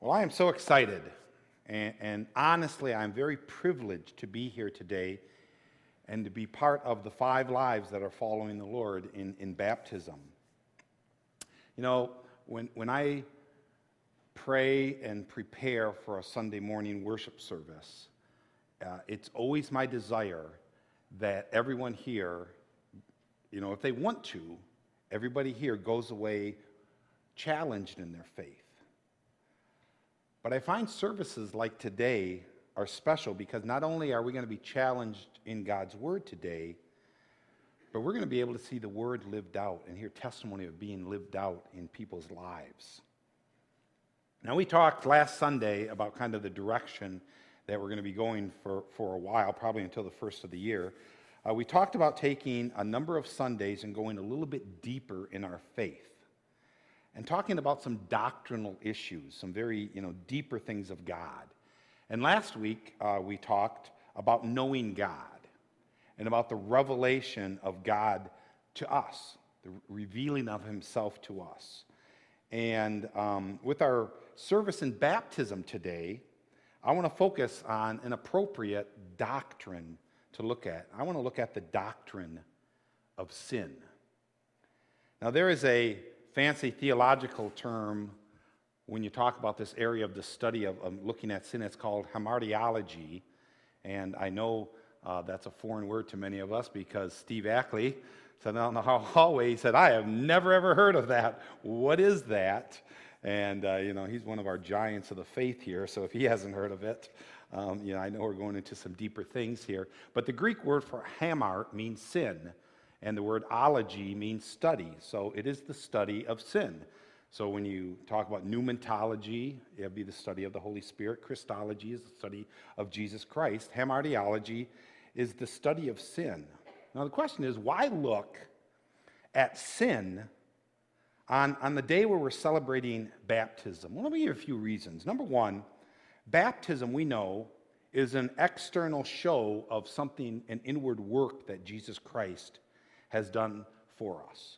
Well, I am so excited. And, and, honestly, I'm very privileged to be here today and to be part of the five lives that are following the Lord in, in baptism. You know, when, when I pray and prepare for a Sunday morning worship service, uh, it's always my desire that everyone here, you know, if they want to, everybody here goes away challenged in their faith. But I find services like today are special because not only are we going to be challenged in God's Word today, but we're going to be able to see the Word lived out and hear testimony of being lived out in people's lives. Now, we talked last Sunday about kind of the direction that we're going to be going for, for a while, probably until the first of the year. Uh, we talked about taking a number of Sundays and going a little bit deeper in our faith and talking about some doctrinal issues, some very you know, deeper things of God. And last week, uh, we talked about knowing God and about the revelation of God to us, the revealing of Himself to us. And um, with our service in baptism today, I want to focus on an appropriate doctrine to look at. I want to look at the doctrine of sin. Now, there is a fancy theological term when you talk about this area of the study of, of looking at sin. It's called hamartiology. And I know uh, that's a foreign word to many of us because Steve Ackley said down the hallway, he said, I have never ever heard of that. What is that? And, uh, you know, he's one of our giants of the faith here, so if he hasn't heard of it, um, you know, I know we're going into some deeper things here. But the Greek word for hamar means sin and the word ology means study. So it is the study of sin. So when you talk about pneumatology, it would be the study of the Holy Spirit. Christology is the study of Jesus Christ. Hamartiology is the study of sin. Now the question is, why look at sin on, on the day where we're celebrating baptism? Well, let me give you a few reasons. Number one, baptism, we know, is an external show of something, an inward work that Jesus Christ has done for us.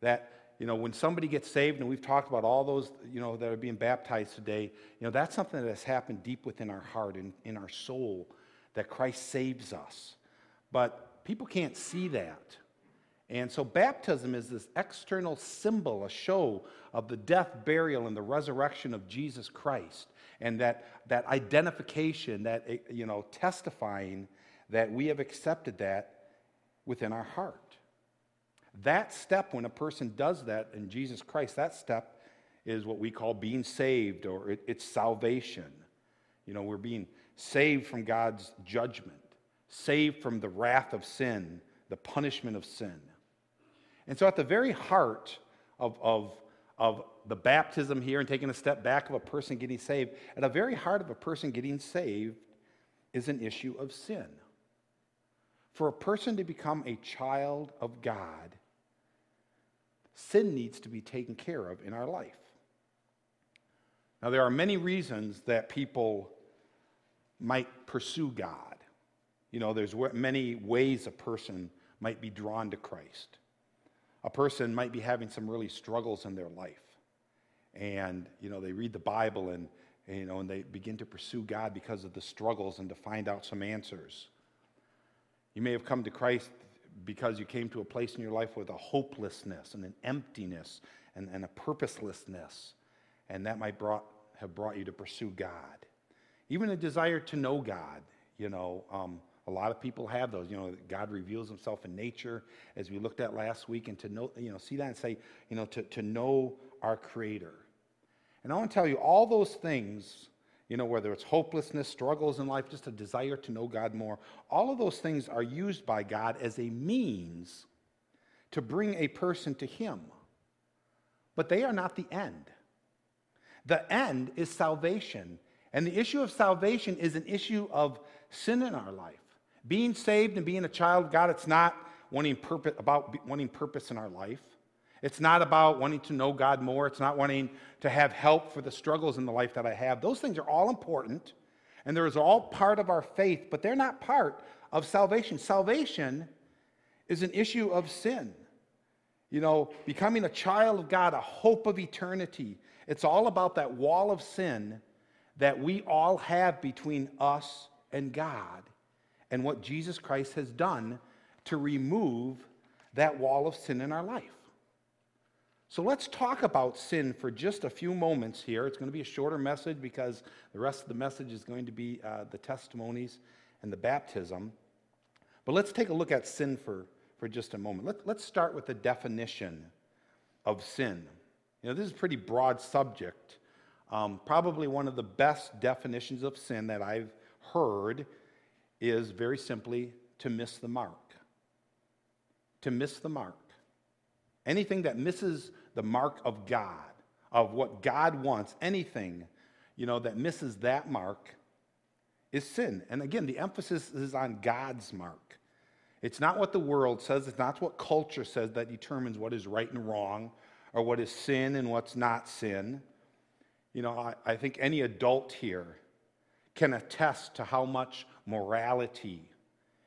That, you know, when somebody gets saved, and we've talked about all those, you know, that are being baptized today, you know, that's something that has happened deep within our heart and in our soul, that Christ saves us. But people can't see that. And so baptism is this external symbol, a show of the death, burial, and the resurrection of Jesus Christ. And that, that identification, that, you know, testifying that we have accepted that within our heart. That step, when a person does that in Jesus Christ, that step is what we call being saved or it, it's salvation. You know, we're being saved from God's judgment, saved from the wrath of sin, the punishment of sin. And so, at the very heart of, of, of the baptism here and taking a step back of a person getting saved, at the very heart of a person getting saved is an issue of sin. For a person to become a child of God, sin needs to be taken care of in our life. Now, there are many reasons that people might pursue God. You know, there's many ways a person might be drawn to Christ. A person might be having some really struggles in their life. And, you know, they read the Bible and, you know, and they begin to pursue God because of the struggles and to find out some answers. You may have come to Christ because you came to a place in your life with a hopelessness and an emptiness and, and a purposelessness, and that might brought, have brought you to pursue God. Even a desire to know God, you know, um, a lot of people have those. You know, God reveals himself in nature, as we looked at last week, and to know, you know, see that and say, you know, to, to know our Creator. And I want to tell you, all those things you know, whether it's hopelessness, struggles in life, just a desire to know God more, all of those things are used by God as a means to bring a person to Him. But they are not the end. The end is salvation. And the issue of salvation is an issue of sin in our life. Being saved and being a child of God, it's not wanting purpose, about wanting purpose in our life. It's not about wanting to know God more. It's not wanting to have help for the struggles in the life that I have. Those things are all important, and they're all part of our faith, but they're not part of salvation. Salvation is an issue of sin. you know, becoming a child of God, a hope of eternity. It's all about that wall of sin that we all have between us and God and what Jesus Christ has done to remove that wall of sin in our life. So let's talk about sin for just a few moments here. It's going to be a shorter message because the rest of the message is going to be uh, the testimonies and the baptism. But let's take a look at sin for, for just a moment. Let, let's start with the definition of sin. You know, this is a pretty broad subject. Um, probably one of the best definitions of sin that I've heard is very simply to miss the mark. To miss the mark. Anything that misses the mark of God, of what God wants, anything, you know, that misses that mark is sin. And again, the emphasis is on God's mark. It's not what the world says, it's not what culture says that determines what is right and wrong or what is sin and what's not sin. You know, I, I think any adult here can attest to how much morality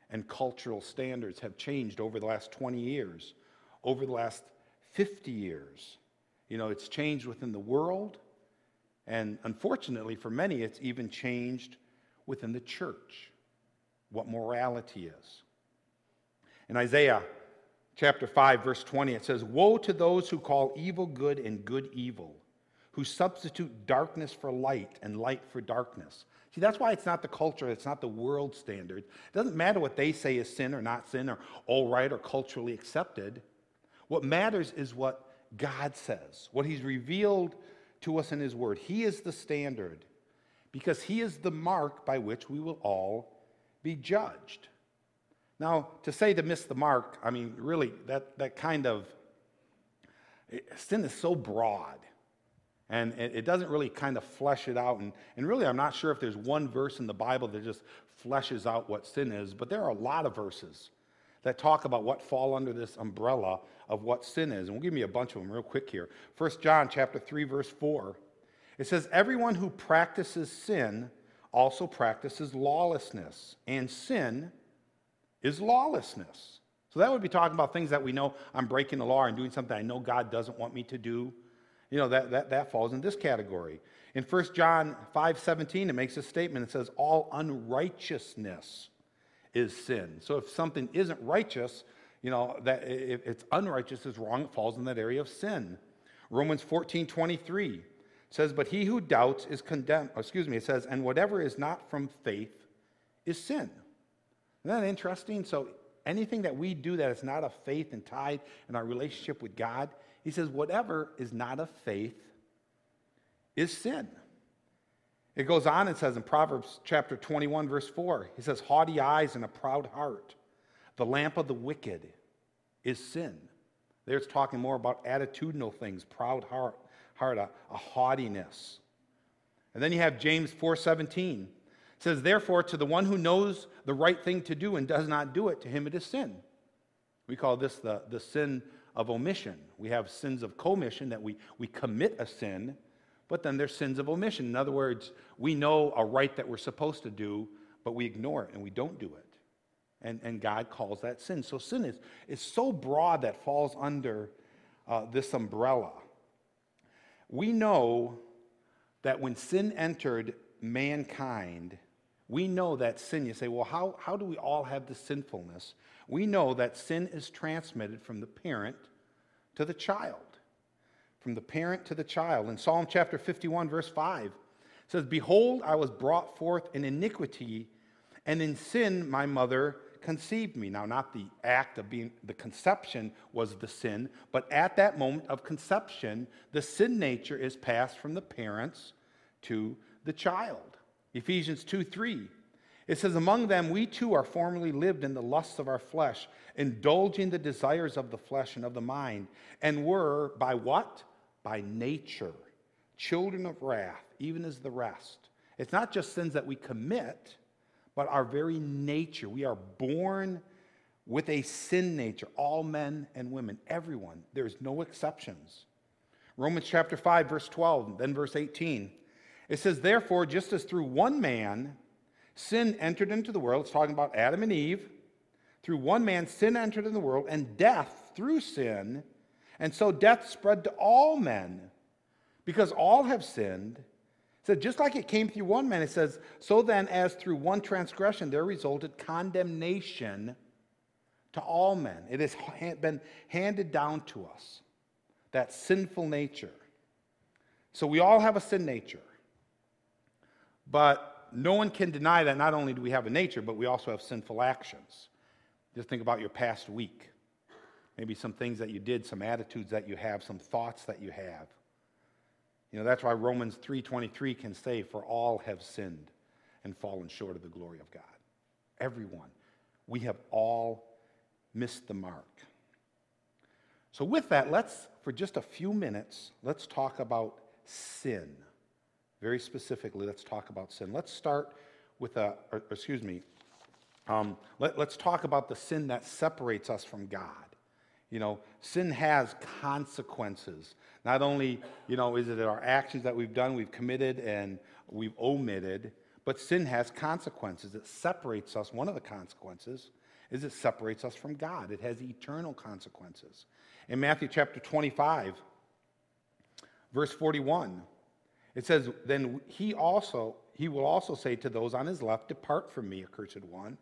and cultural standards have changed over the last 20 years, over the last 50 years. You know, it's changed within the world, and unfortunately for many, it's even changed within the church what morality is. In Isaiah chapter 5, verse 20, it says, Woe to those who call evil good and good evil, who substitute darkness for light and light for darkness. See, that's why it's not the culture, it's not the world standard. It doesn't matter what they say is sin or not sin or all right or culturally accepted. What matters is what God says, what He's revealed to us in His Word. He is the standard because He is the mark by which we will all be judged. Now, to say to miss the mark, I mean, really, that, that kind of sin is so broad. And it doesn't really kind of flesh it out. And, and really, I'm not sure if there's one verse in the Bible that just fleshes out what sin is, but there are a lot of verses that talk about what fall under this umbrella of what sin is. And we'll give me a bunch of them real quick here. 1 John chapter 3, verse 4. It says, Everyone who practices sin also practices lawlessness, and sin is lawlessness. So that would be talking about things that we know I'm breaking the law and doing something I know God doesn't want me to do. You know, that, that, that falls in this category. In 1 John 5 17, it makes a statement. It says, All unrighteousness is sin. So if something isn't righteous, you know, that if it's unrighteous is wrong, it falls in that area of sin. Romans 14 23 says, But he who doubts is condemned. Oh, excuse me, it says, And whatever is not from faith is sin. Isn't that interesting? So anything that we do that is not of faith and tied in our relationship with God, he says, whatever is not of faith is sin. It goes on and says in Proverbs chapter 21, verse 4, he says, Haughty eyes and a proud heart, the lamp of the wicked is sin. There it's talking more about attitudinal things, proud heart, heart a, a haughtiness. And then you have James 4:17 says, Therefore, to the one who knows the right thing to do and does not do it, to him it is sin. We call this the, the sin of omission. We have sins of commission that we, we commit a sin, but then there's sins of omission. In other words, we know a right that we're supposed to do, but we ignore it and we don't do it. And, and God calls that sin. So sin is, is so broad that falls under uh, this umbrella. We know that when sin entered mankind, we know that sin, you say, well, how, how do we all have the sinfulness? We know that sin is transmitted from the parent to the child. From the parent to the child. In Psalm chapter 51, verse 5, it says, Behold, I was brought forth in iniquity, and in sin my mother conceived me. Now, not the act of being, the conception was the sin, but at that moment of conception, the sin nature is passed from the parents to the child. Ephesians 2 3. It says, Among them we too are formerly lived in the lusts of our flesh, indulging the desires of the flesh and of the mind, and were by what? By nature, children of wrath, even as the rest. It's not just sins that we commit, but our very nature. We are born with a sin nature, all men and women, everyone. There's no exceptions. Romans chapter 5, verse 12, then verse 18. It says, Therefore, just as through one man sin entered into the world, it's talking about Adam and Eve, through one man sin entered in the world, and death through sin, And so death spread to all men because all have sinned. Said, just like it came through one man, it says, so then as through one transgression there resulted condemnation to all men. It has been handed down to us, that sinful nature. So we all have a sin nature. But no one can deny that not only do we have a nature, but we also have sinful actions. Just think about your past week. Maybe some things that you did, some attitudes that you have, some thoughts that you have. You know, that's why Romans 3:23 can say for all have sinned and fallen short of the glory of God. Everyone. We have all missed the mark. So with that, let's for just a few minutes, let's talk about sin. Very specifically, let's talk about sin. Let's start with a, excuse me, um, let, let's talk about the sin that separates us from God. You know, sin has consequences. Not only, you know, is it our actions that we've done, we've committed, and we've omitted, but sin has consequences. It separates us. One of the consequences is it separates us from God. It has eternal consequences. In Matthew chapter 25, verse 41, it says, Then he also, he will also say to those on his left, Depart from me, accursed one,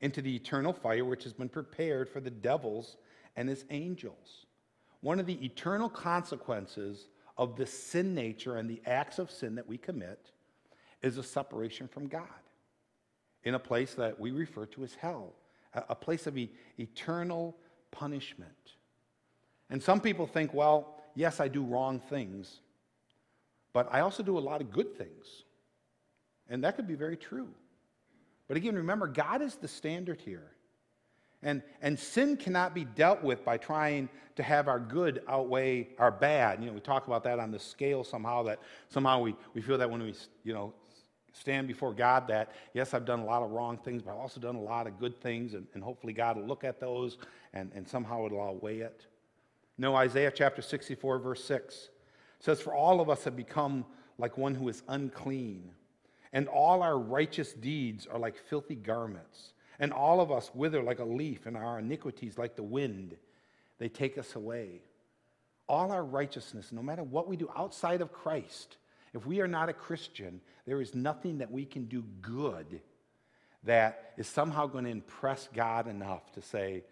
into the eternal fire which has been prepared for the devils and his angels. One of the eternal consequences of the sin nature and the acts of sin that we commit is a separation from God in a place that we refer to as hell, a place of eternal punishment. And some people think, well, yes, I do wrong things, but I also do a lot of good things. And that could be very true. But again, remember, God is the standard here. And, and sin cannot be dealt with by trying to have our good outweigh our bad. You know, we talk about that on the scale somehow, that somehow we, we feel that when we, you know, stand before God that, yes, I've done a lot of wrong things, but I've also done a lot of good things, and, and hopefully God will look at those and, and somehow it'll outweigh it. No, Isaiah chapter 64, verse 6 says, For all of us have become like one who is unclean, and all our righteous deeds are like filthy garments, and all of us wither like a leaf, and our iniquities like the wind. They take us away. All our righteousness, no matter what we do outside of Christ, if we are not a Christian, there is nothing that we can do good that is somehow going to impress God enough to say,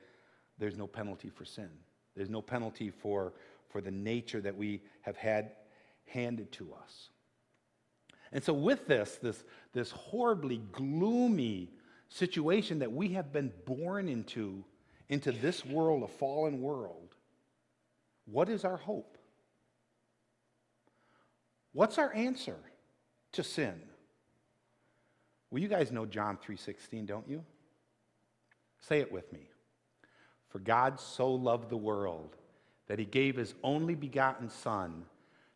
there's no penalty for sin. There's no penalty for for the nature that we have had handed to us. And so, with this, this, this horribly gloomy situation that we have been born into, into this world, a fallen world, what is our hope? What's our answer to sin? Well, you guys know John 3:16, don't you? Say it with me. For God so loved the world that he gave his only begotten Son,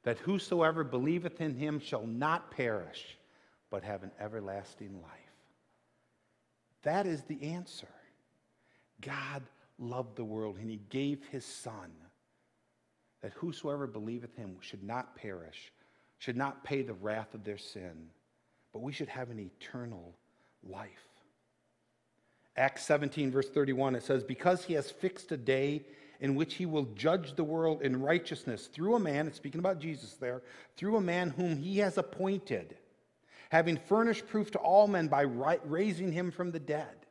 that whosoever believeth in him shall not perish, but have an everlasting life. That is the answer. God loved the world, and he gave his Son, that whosoever believeth him should not perish, should not pay the wrath of their sin, but we should have an eternal life. Acts 17, verse 31, it says, Because he has fixed a day in which he will judge the world in righteousness through a man, it's speaking about Jesus there, through a man whom he has appointed, having furnished proof to all men by raising him from the dead.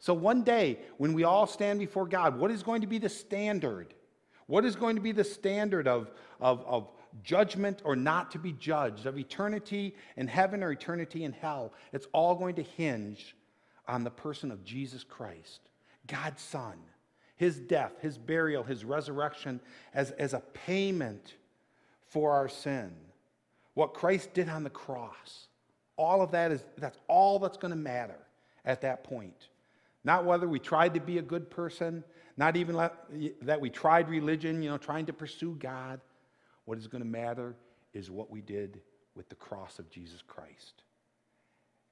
So one day, when we all stand before God, what is going to be the standard? What is going to be the standard of, of, of judgment or not to be judged, of eternity in heaven or eternity in hell? It's all going to hinge on the person of Jesus Christ, God's Son his death, his burial, his resurrection as, as a payment for our sin. What Christ did on the cross. All of that is, that's all that's going to matter at that point. Not whether we tried to be a good person, not even let, that we tried religion, you know, trying to pursue God. What is going to matter is what we did with the cross of Jesus Christ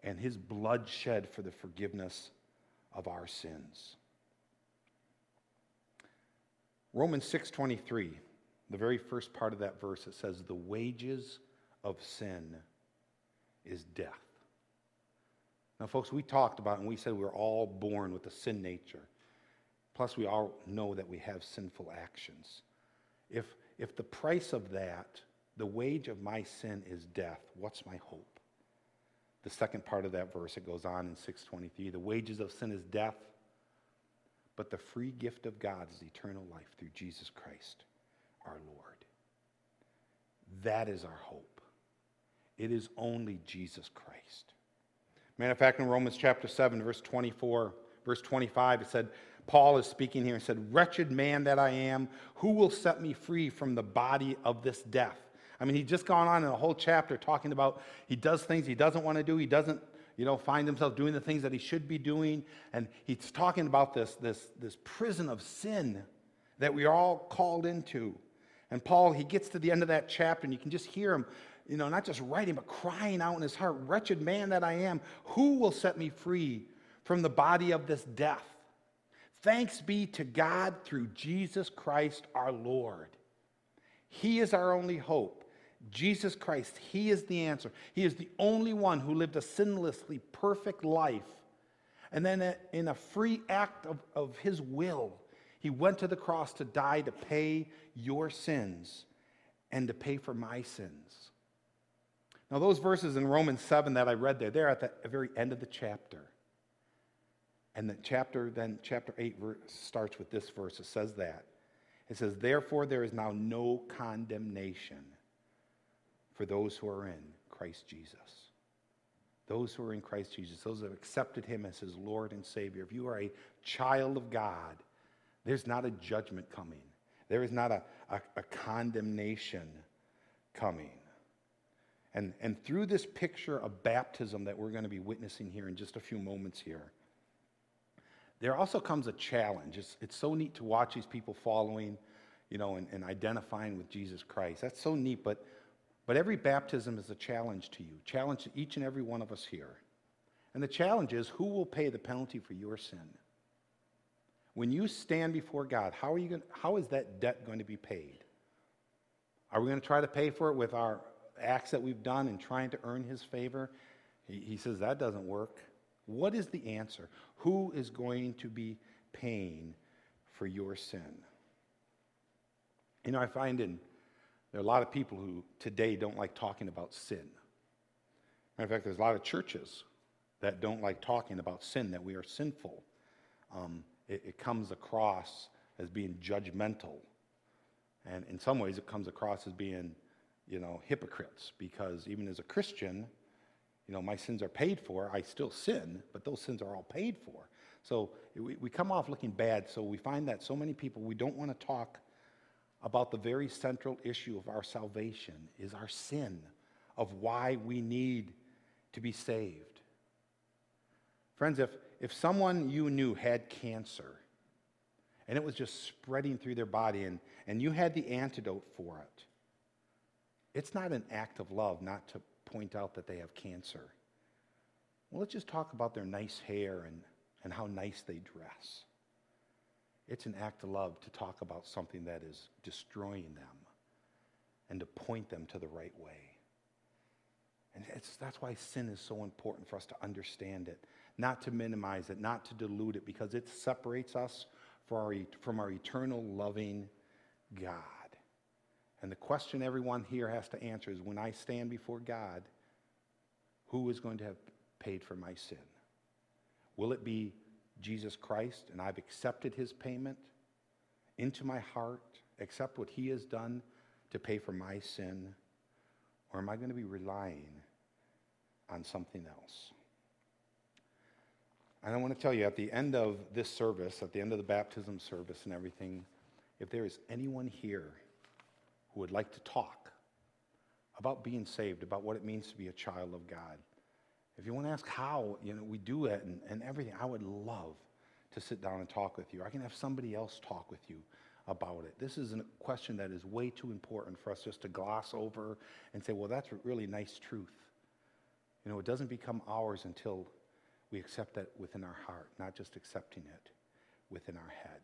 and his blood shed for the forgiveness of our sins. Romans 6:23, the very first part of that verse, it says, "The wages of sin is death." Now, folks, we talked about and we said we're all born with a sin nature. Plus, we all know that we have sinful actions. if, if the price of that, the wage of my sin is death, what's my hope? The second part of that verse, it goes on in 623 the wages of sin is death, but the free gift of God is eternal life through Jesus Christ our Lord. That is our hope. It is only Jesus Christ. Matter of fact, in Romans chapter 7, verse 24, verse 25, it said, Paul is speaking here and said, Wretched man that I am, who will set me free from the body of this death? I mean, he's just gone on in a whole chapter talking about he does things he doesn't want to do. He doesn't, you know, find himself doing the things that he should be doing. And he's talking about this, this, this prison of sin that we are all called into. And Paul, he gets to the end of that chapter, and you can just hear him, you know, not just writing, but crying out in his heart, Wretched man that I am, who will set me free from the body of this death? Thanks be to God through Jesus Christ our Lord. He is our only hope. Jesus Christ, He is the answer. He is the only one who lived a sinlessly perfect life. And then, in a free act of, of His will, He went to the cross to die to pay your sins and to pay for my sins. Now, those verses in Romans 7 that I read there, they're at the very end of the chapter. And the chapter, then chapter 8 starts with this verse. It says that. It says, Therefore, there is now no condemnation for those who are in Christ Jesus. Those who are in Christ Jesus, those who have accepted him as his Lord and Savior. If you are a child of God, there's not a judgment coming, there is not a, a, a condemnation coming. And, and through this picture of baptism that we're going to be witnessing here in just a few moments here, there also comes a challenge. It's, it's so neat to watch these people following, you know, and, and identifying with Jesus Christ. That's so neat, but, but every baptism is a challenge to you, challenge to each and every one of us here. And the challenge is who will pay the penalty for your sin? When you stand before God, how, are you going, how is that debt going to be paid? Are we going to try to pay for it with our acts that we've done and trying to earn his favor? He, he says that doesn't work. What is the answer? Who is going to be paying for your sin? You know, I find in there are a lot of people who today don't like talking about sin. Matter of fact, there's a lot of churches that don't like talking about sin, that we are sinful. Um, it, it comes across as being judgmental. And in some ways, it comes across as being, you know, hypocrites because even as a Christian, you know, my sins are paid for. I still sin, but those sins are all paid for. So we, we come off looking bad. So we find that so many people, we don't want to talk about the very central issue of our salvation is our sin, of why we need to be saved. Friends, if, if someone you knew had cancer and it was just spreading through their body and, and you had the antidote for it, it's not an act of love not to point out that they have cancer. Well, let's just talk about their nice hair and, and how nice they dress. It's an act of love to talk about something that is destroying them and to point them to the right way. And that's why sin is so important for us to understand it, not to minimize it, not to dilute it, because it separates us our, from our eternal loving God. And the question everyone here has to answer is when I stand before God, who is going to have paid for my sin? Will it be Jesus Christ and I've accepted his payment into my heart, accept what he has done to pay for my sin? Or am I going to be relying on something else? And I want to tell you at the end of this service, at the end of the baptism service and everything, if there is anyone here who would like to talk about being saved, about what it means to be a child of God. If you want to ask how you know, we do it and, and everything, I would love to sit down and talk with you. I can have somebody else talk with you about it. This is a question that is way too important for us just to gloss over and say, well, that's a really nice truth. You know, it doesn't become ours until we accept that within our heart, not just accepting it within our head.